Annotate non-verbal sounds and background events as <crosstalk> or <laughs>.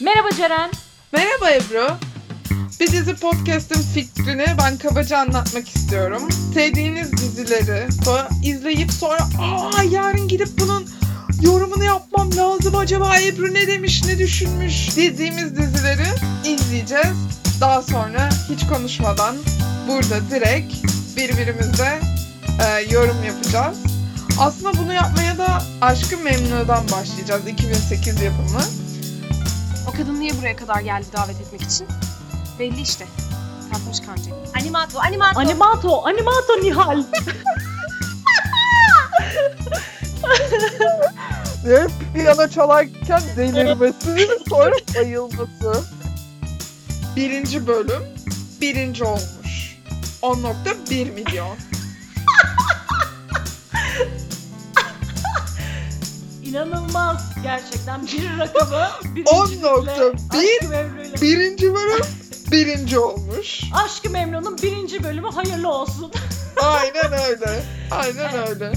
Merhaba Ceren. Merhaba Ebru. Bir dizi podcast'ın fikrini ben kabaca anlatmak istiyorum. Sevdiğiniz dizileri sonra izleyip sonra aa yarın gidip bunun yorumunu yapmam lazım acaba Ebru ne demiş ne düşünmüş dediğimiz dizileri izleyeceğiz. Daha sonra hiç konuşmadan burada direkt birbirimizle e, yorum yapacağız. Aslında bunu yapmaya da Aşkı Memnu'dan başlayacağız 2008 yapımı. Kadın niye buraya kadar geldi davet etmek için? Belli işte. Tatmış kancayı. Animato, animato. Animato, animato Nihal. Ve piyano çalarken delirmesi, sonra bayılması. Birinci bölüm, birinci olmuş. 10.1 milyon. İnanılmaz. Gerçekten bir rakamı. <laughs> 10.1 Birinci bölüm, birinci olmuş. Aşkı Memnun'un birinci bölümü hayırlı olsun. Aynen öyle. Aynen öyle.